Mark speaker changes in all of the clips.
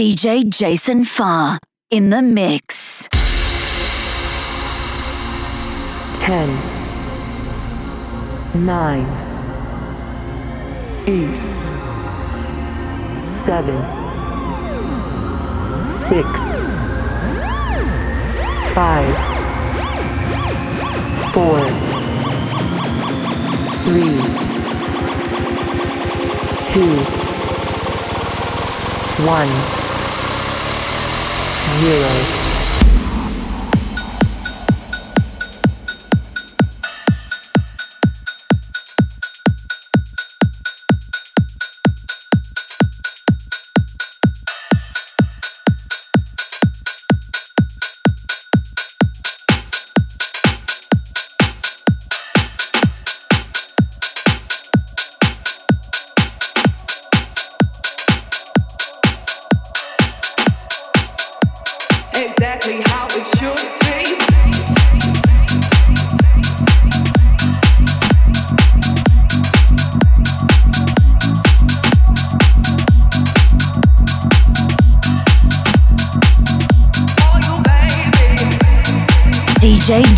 Speaker 1: DJ Jason Farr in the mix.
Speaker 2: 10, 9, 8, 7, 6, 5, 4, 3, 2, one zero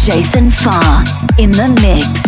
Speaker 1: Jason Farr in the mix.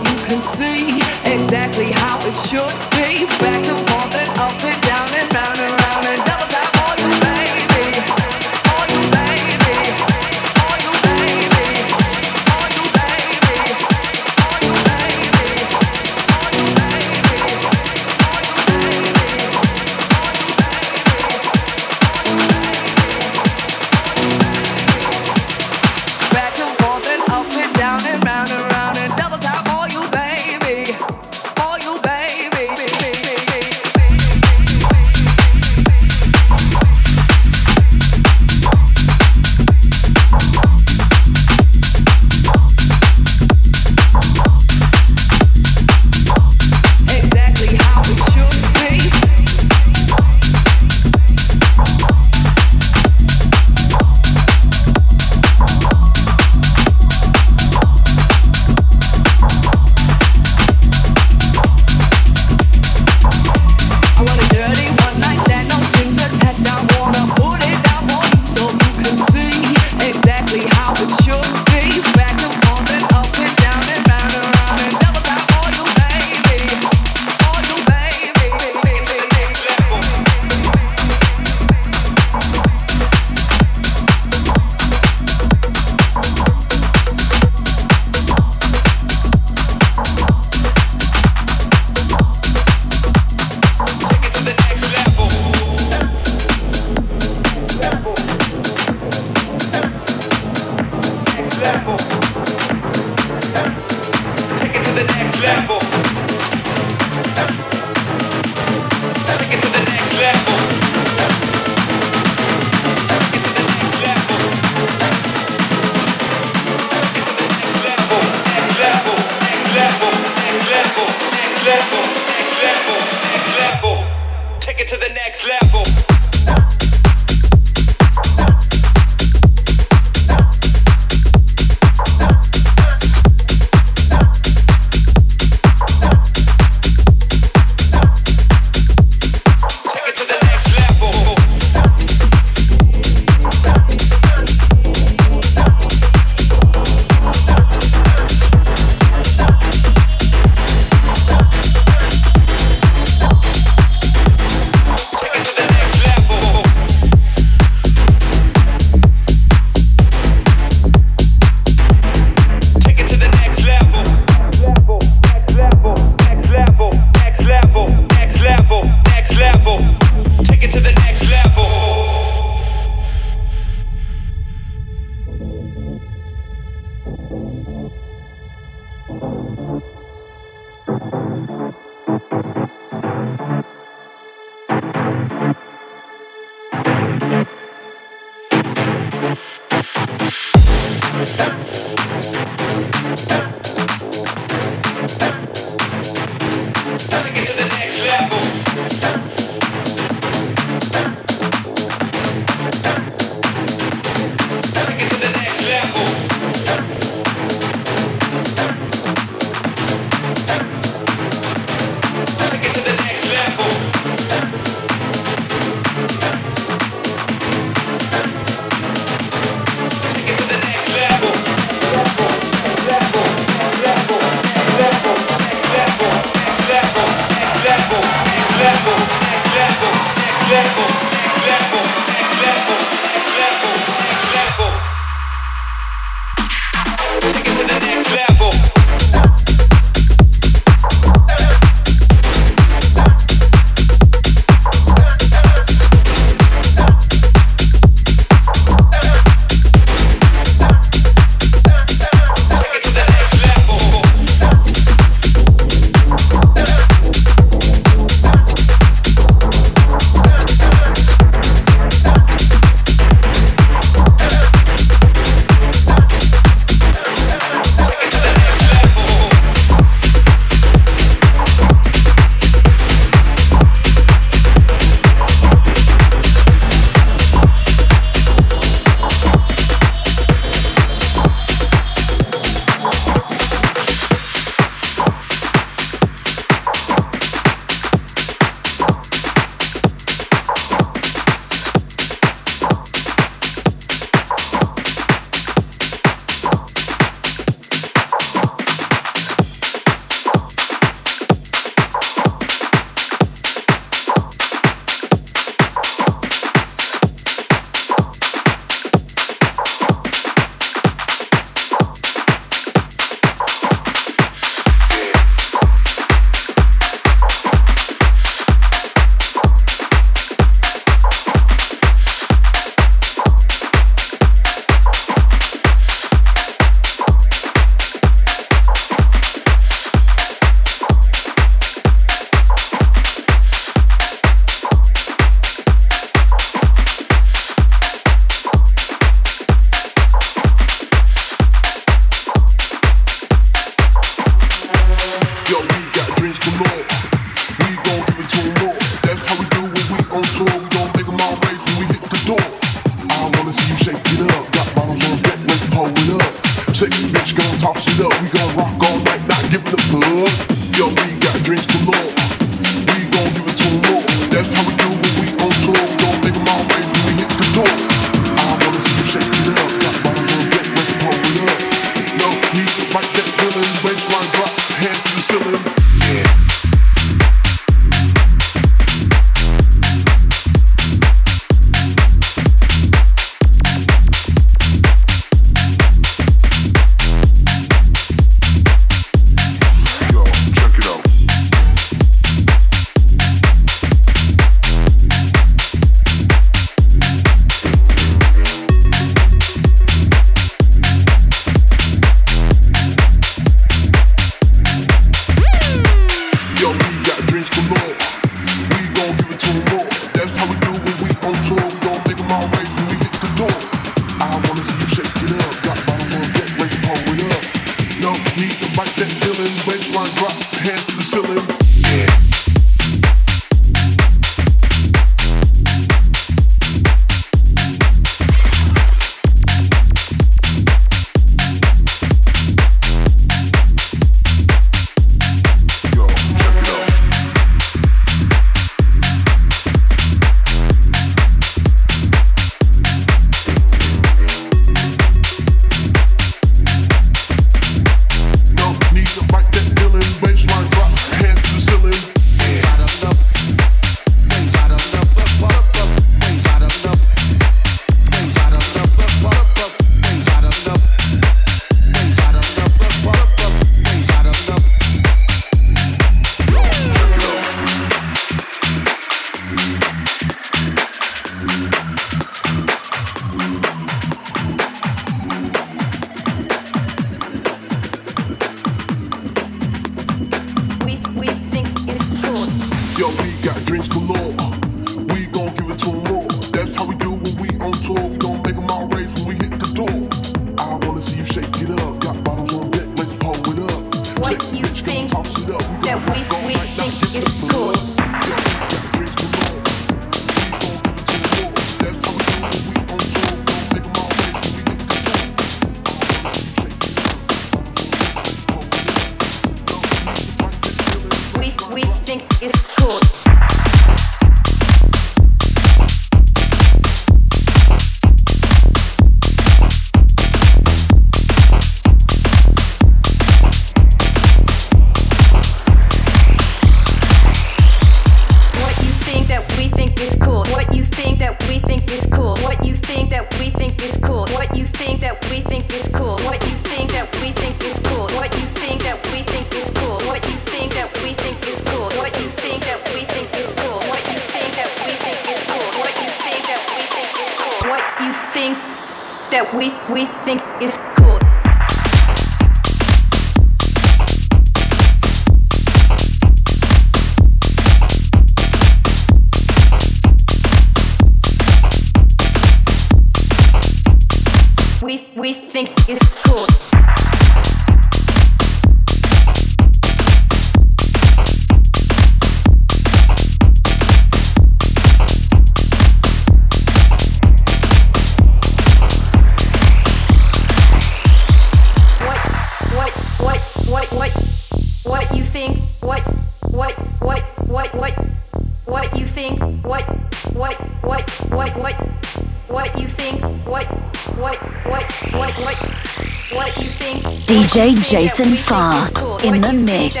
Speaker 3: DJ Jason Farr in the mix.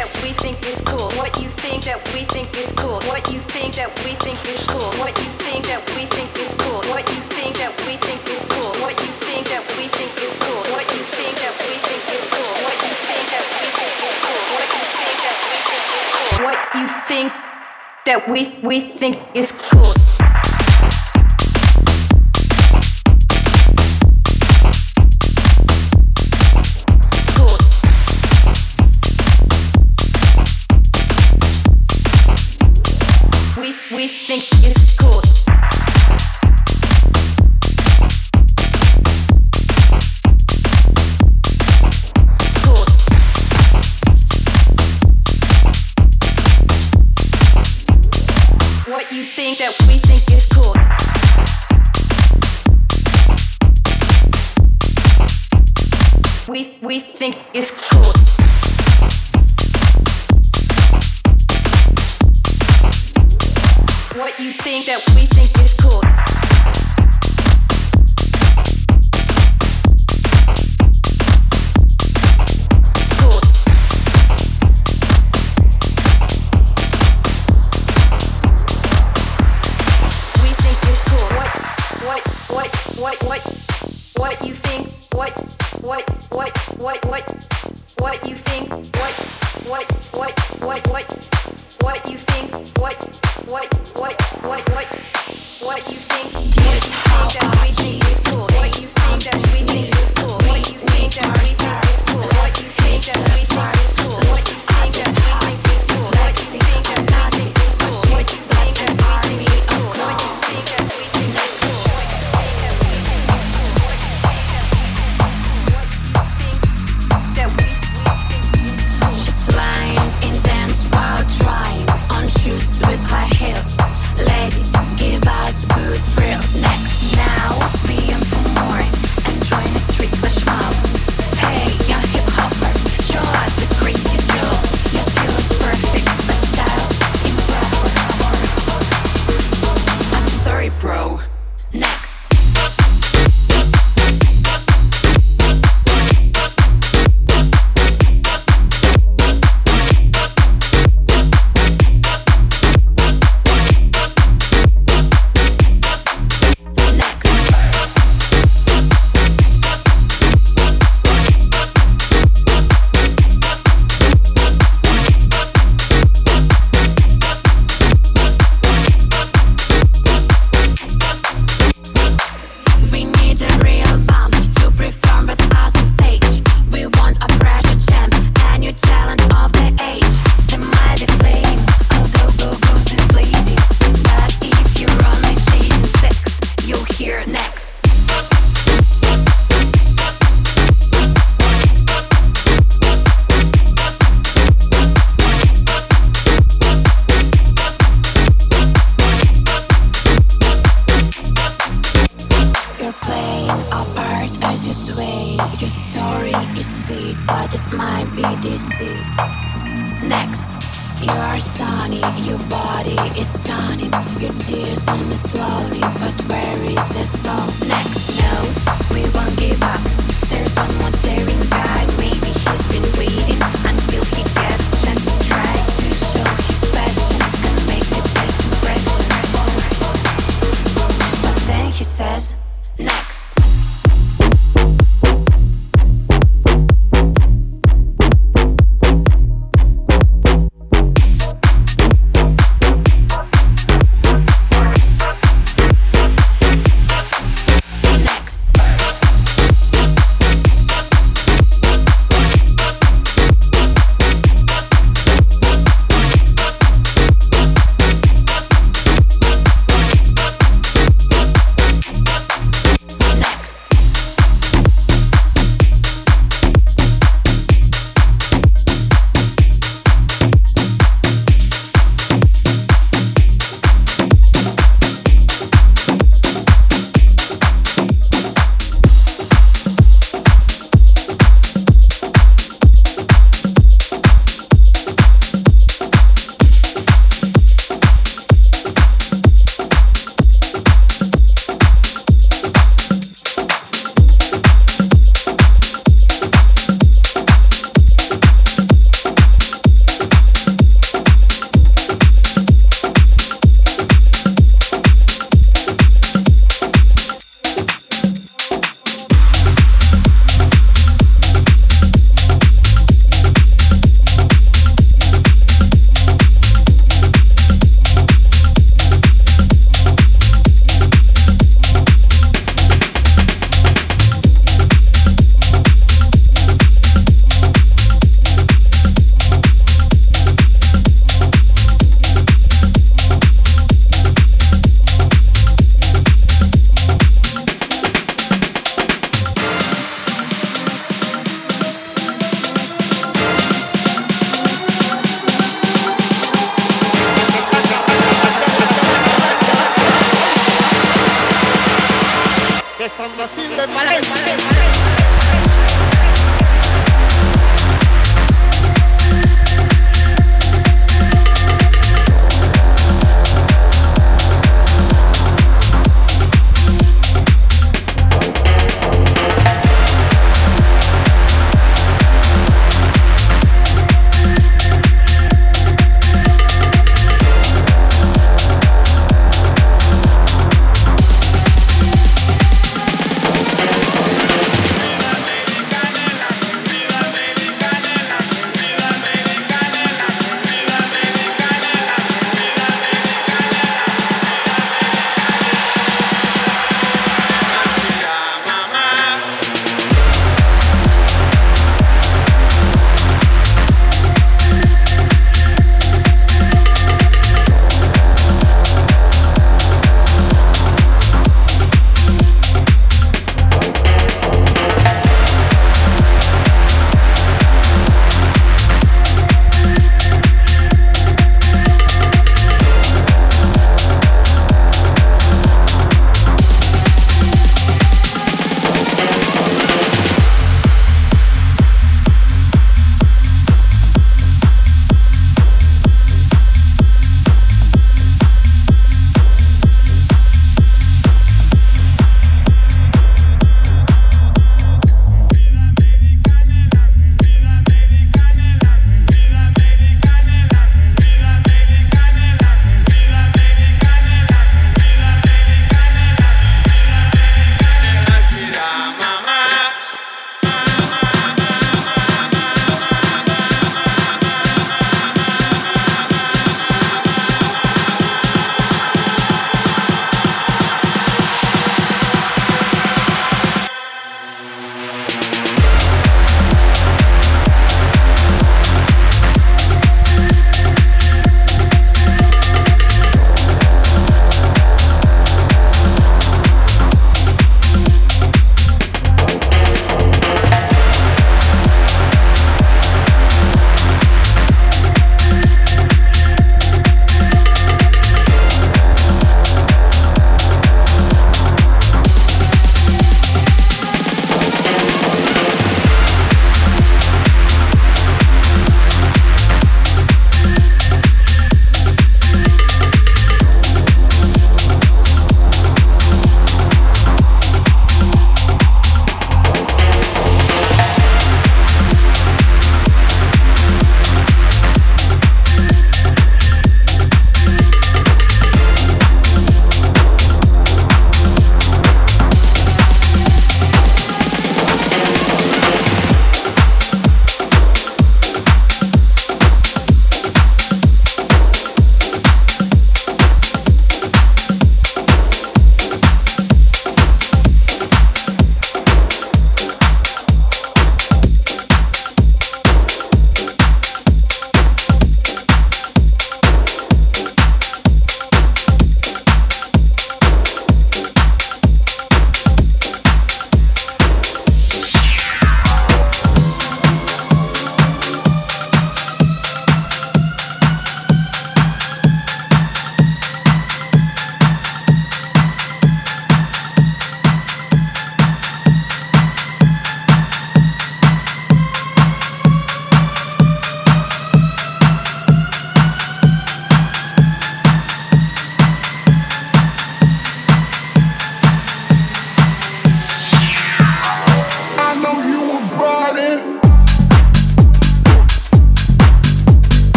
Speaker 4: What you think that we think is cool? What you think that we think is cool? What you think that we think is cool? What you think that we think is cool? What you think that we think is cool? What you think that we think is cool? What you think that we think is cool? What you think that we think is cool? What you think that we think is cool? What you think that we we think is cool? What, what, what, what, what you think? What, what, what, what, what, what you think? What, what, what,
Speaker 5: odyssey. Next, you are sunny, your body is stunning, your tears in me slowly, but where is the song? Next,
Speaker 4: no, we won't give up. There's one more daring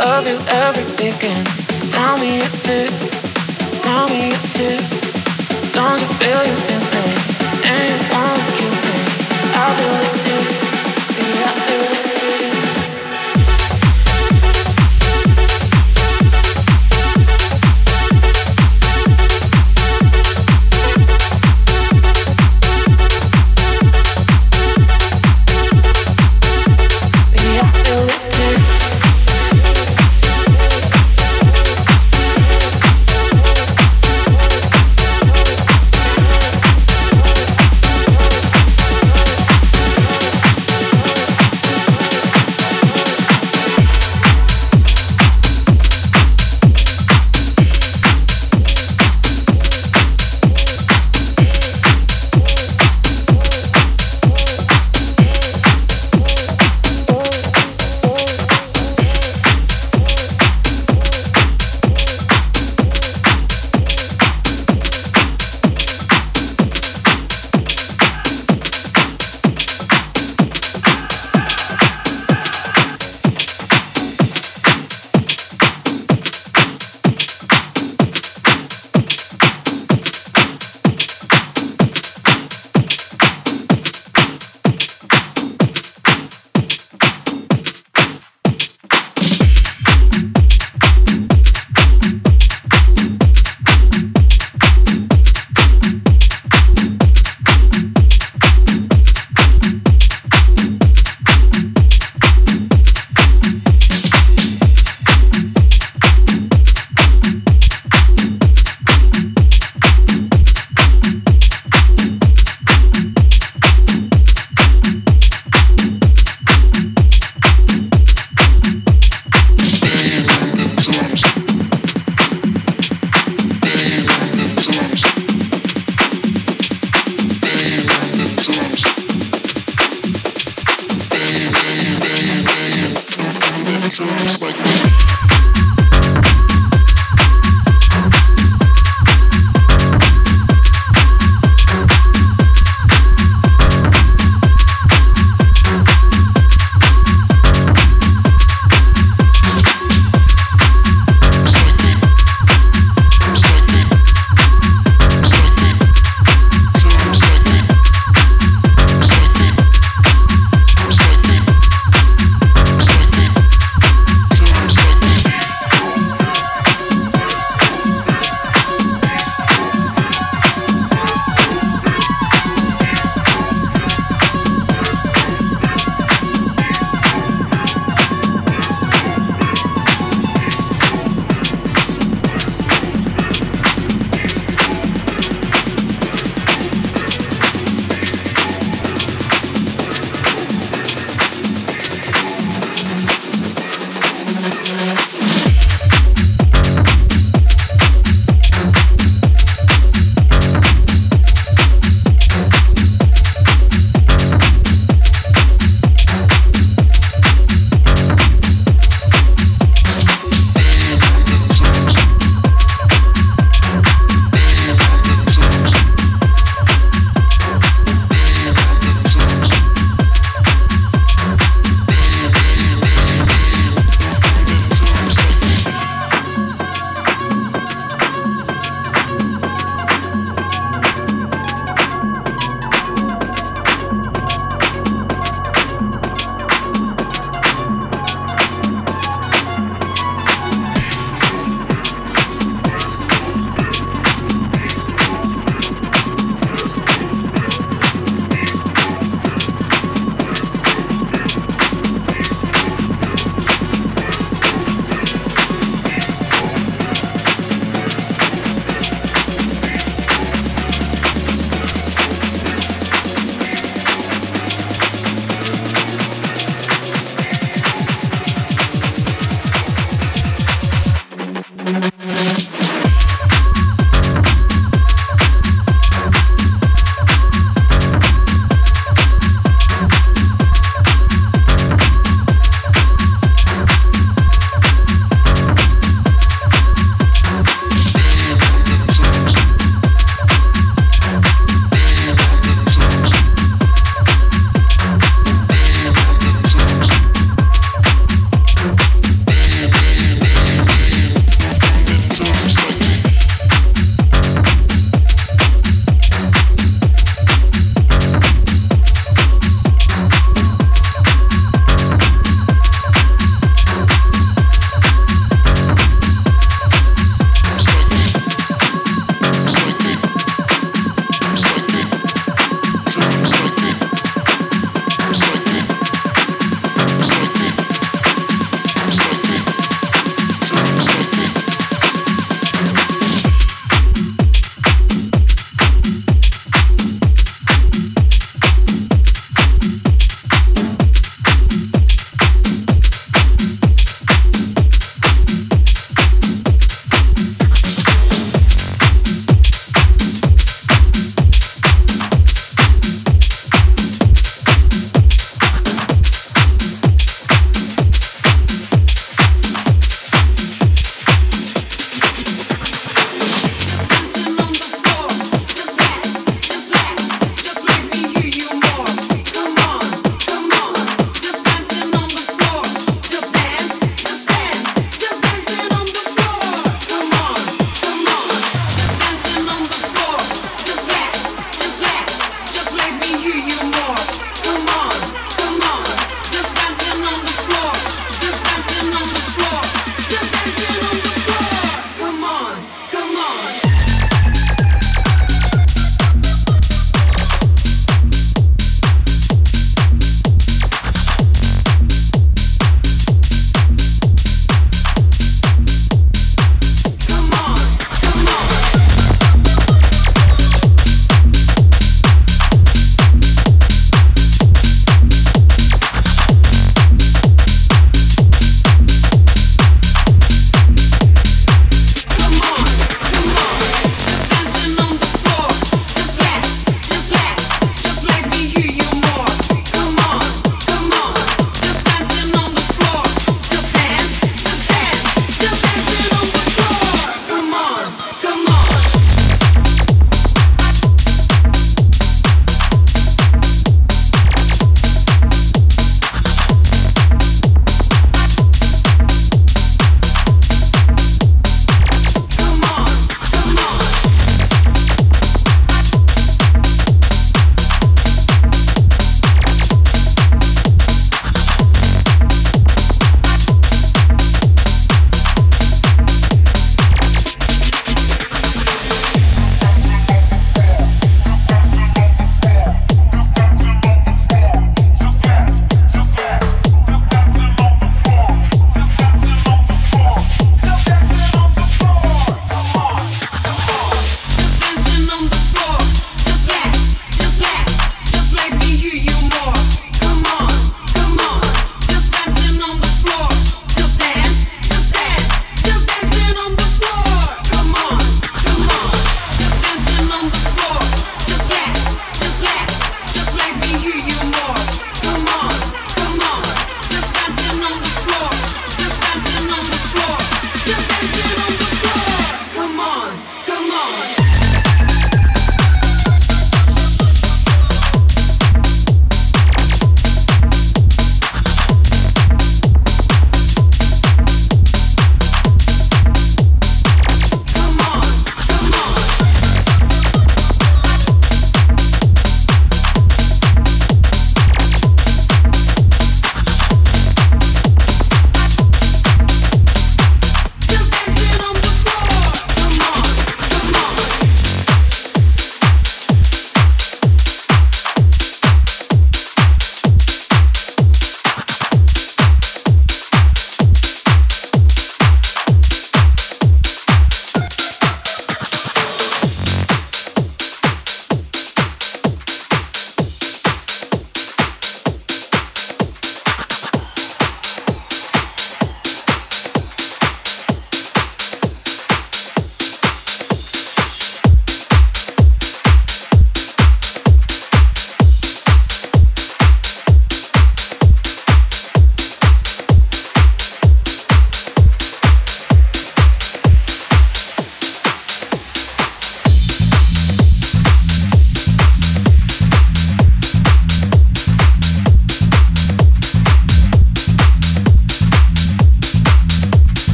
Speaker 6: of you every weekend. Tell me it do, tell me it do. Don't you feel your miss me? And you wanna kiss me? I really do, yeah, I
Speaker 7: really do.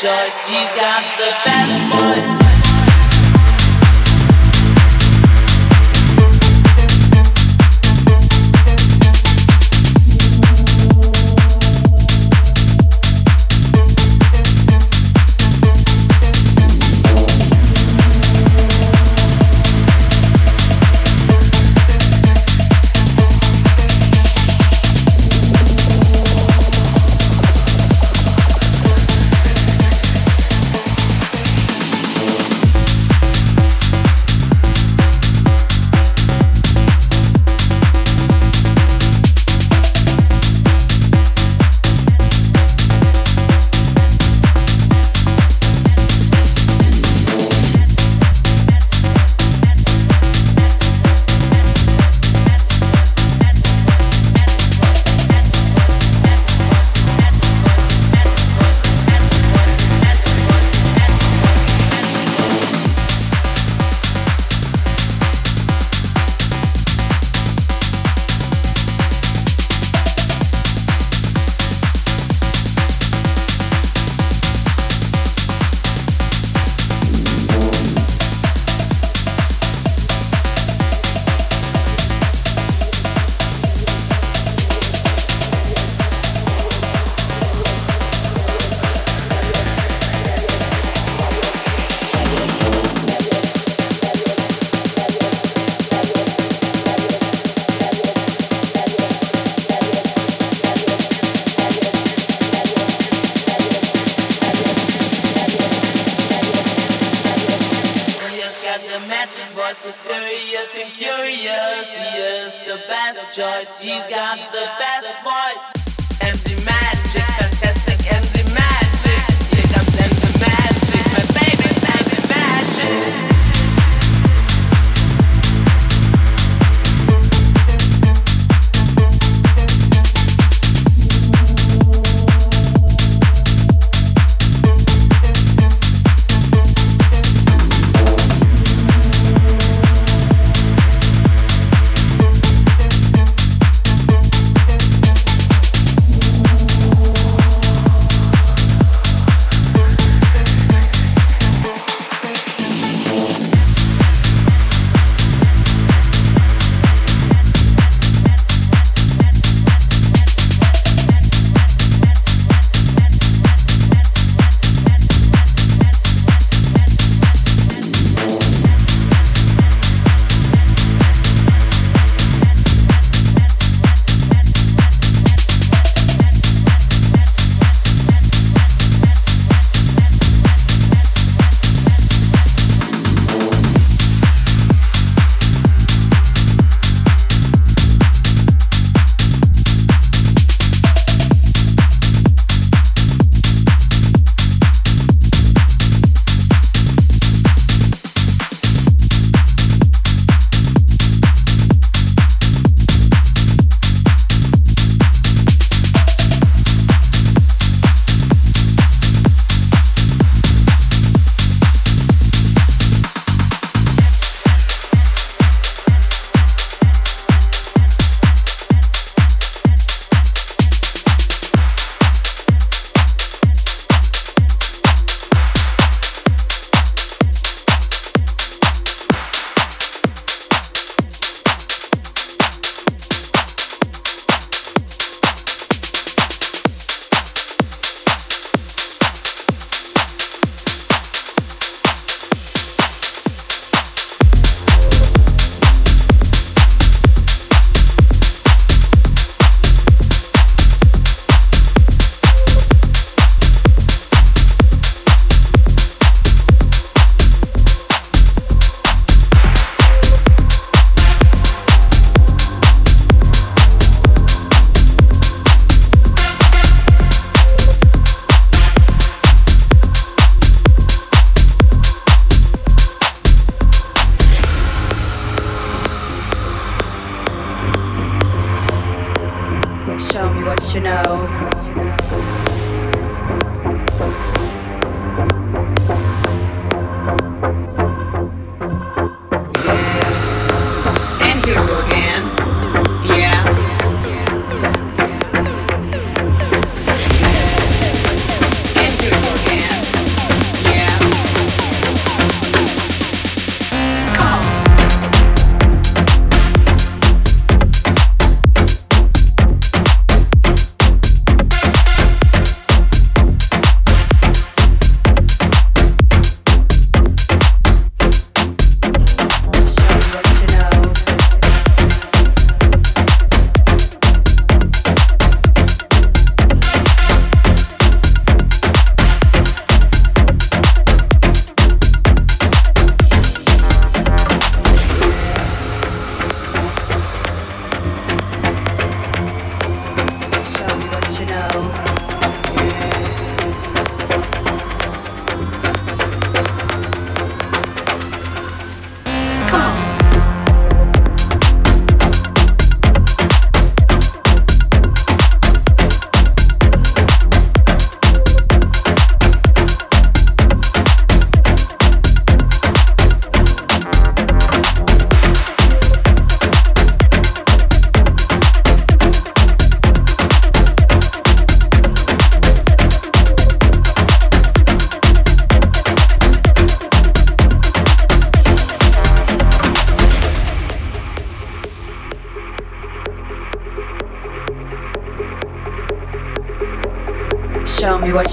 Speaker 7: Choice. He's got the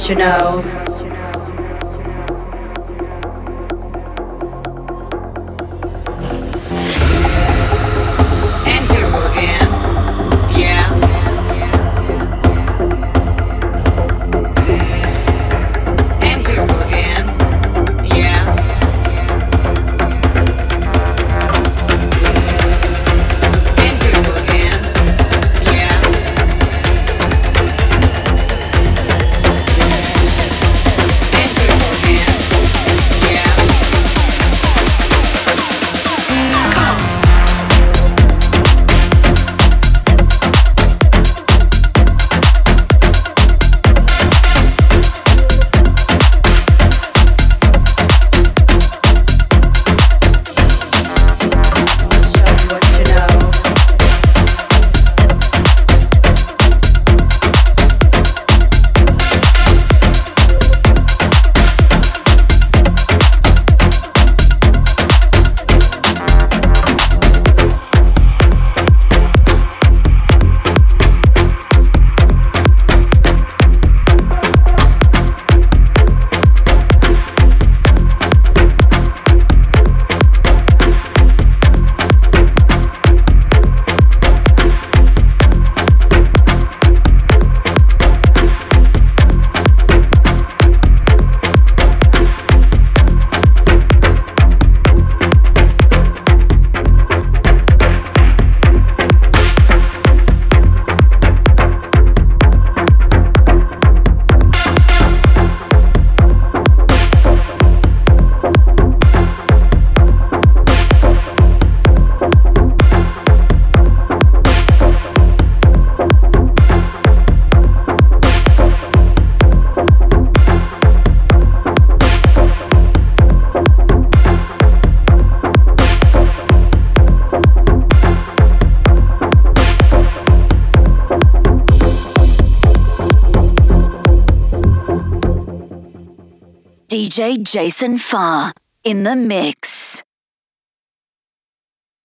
Speaker 6: you know.
Speaker 3: Jason Farr in the mix.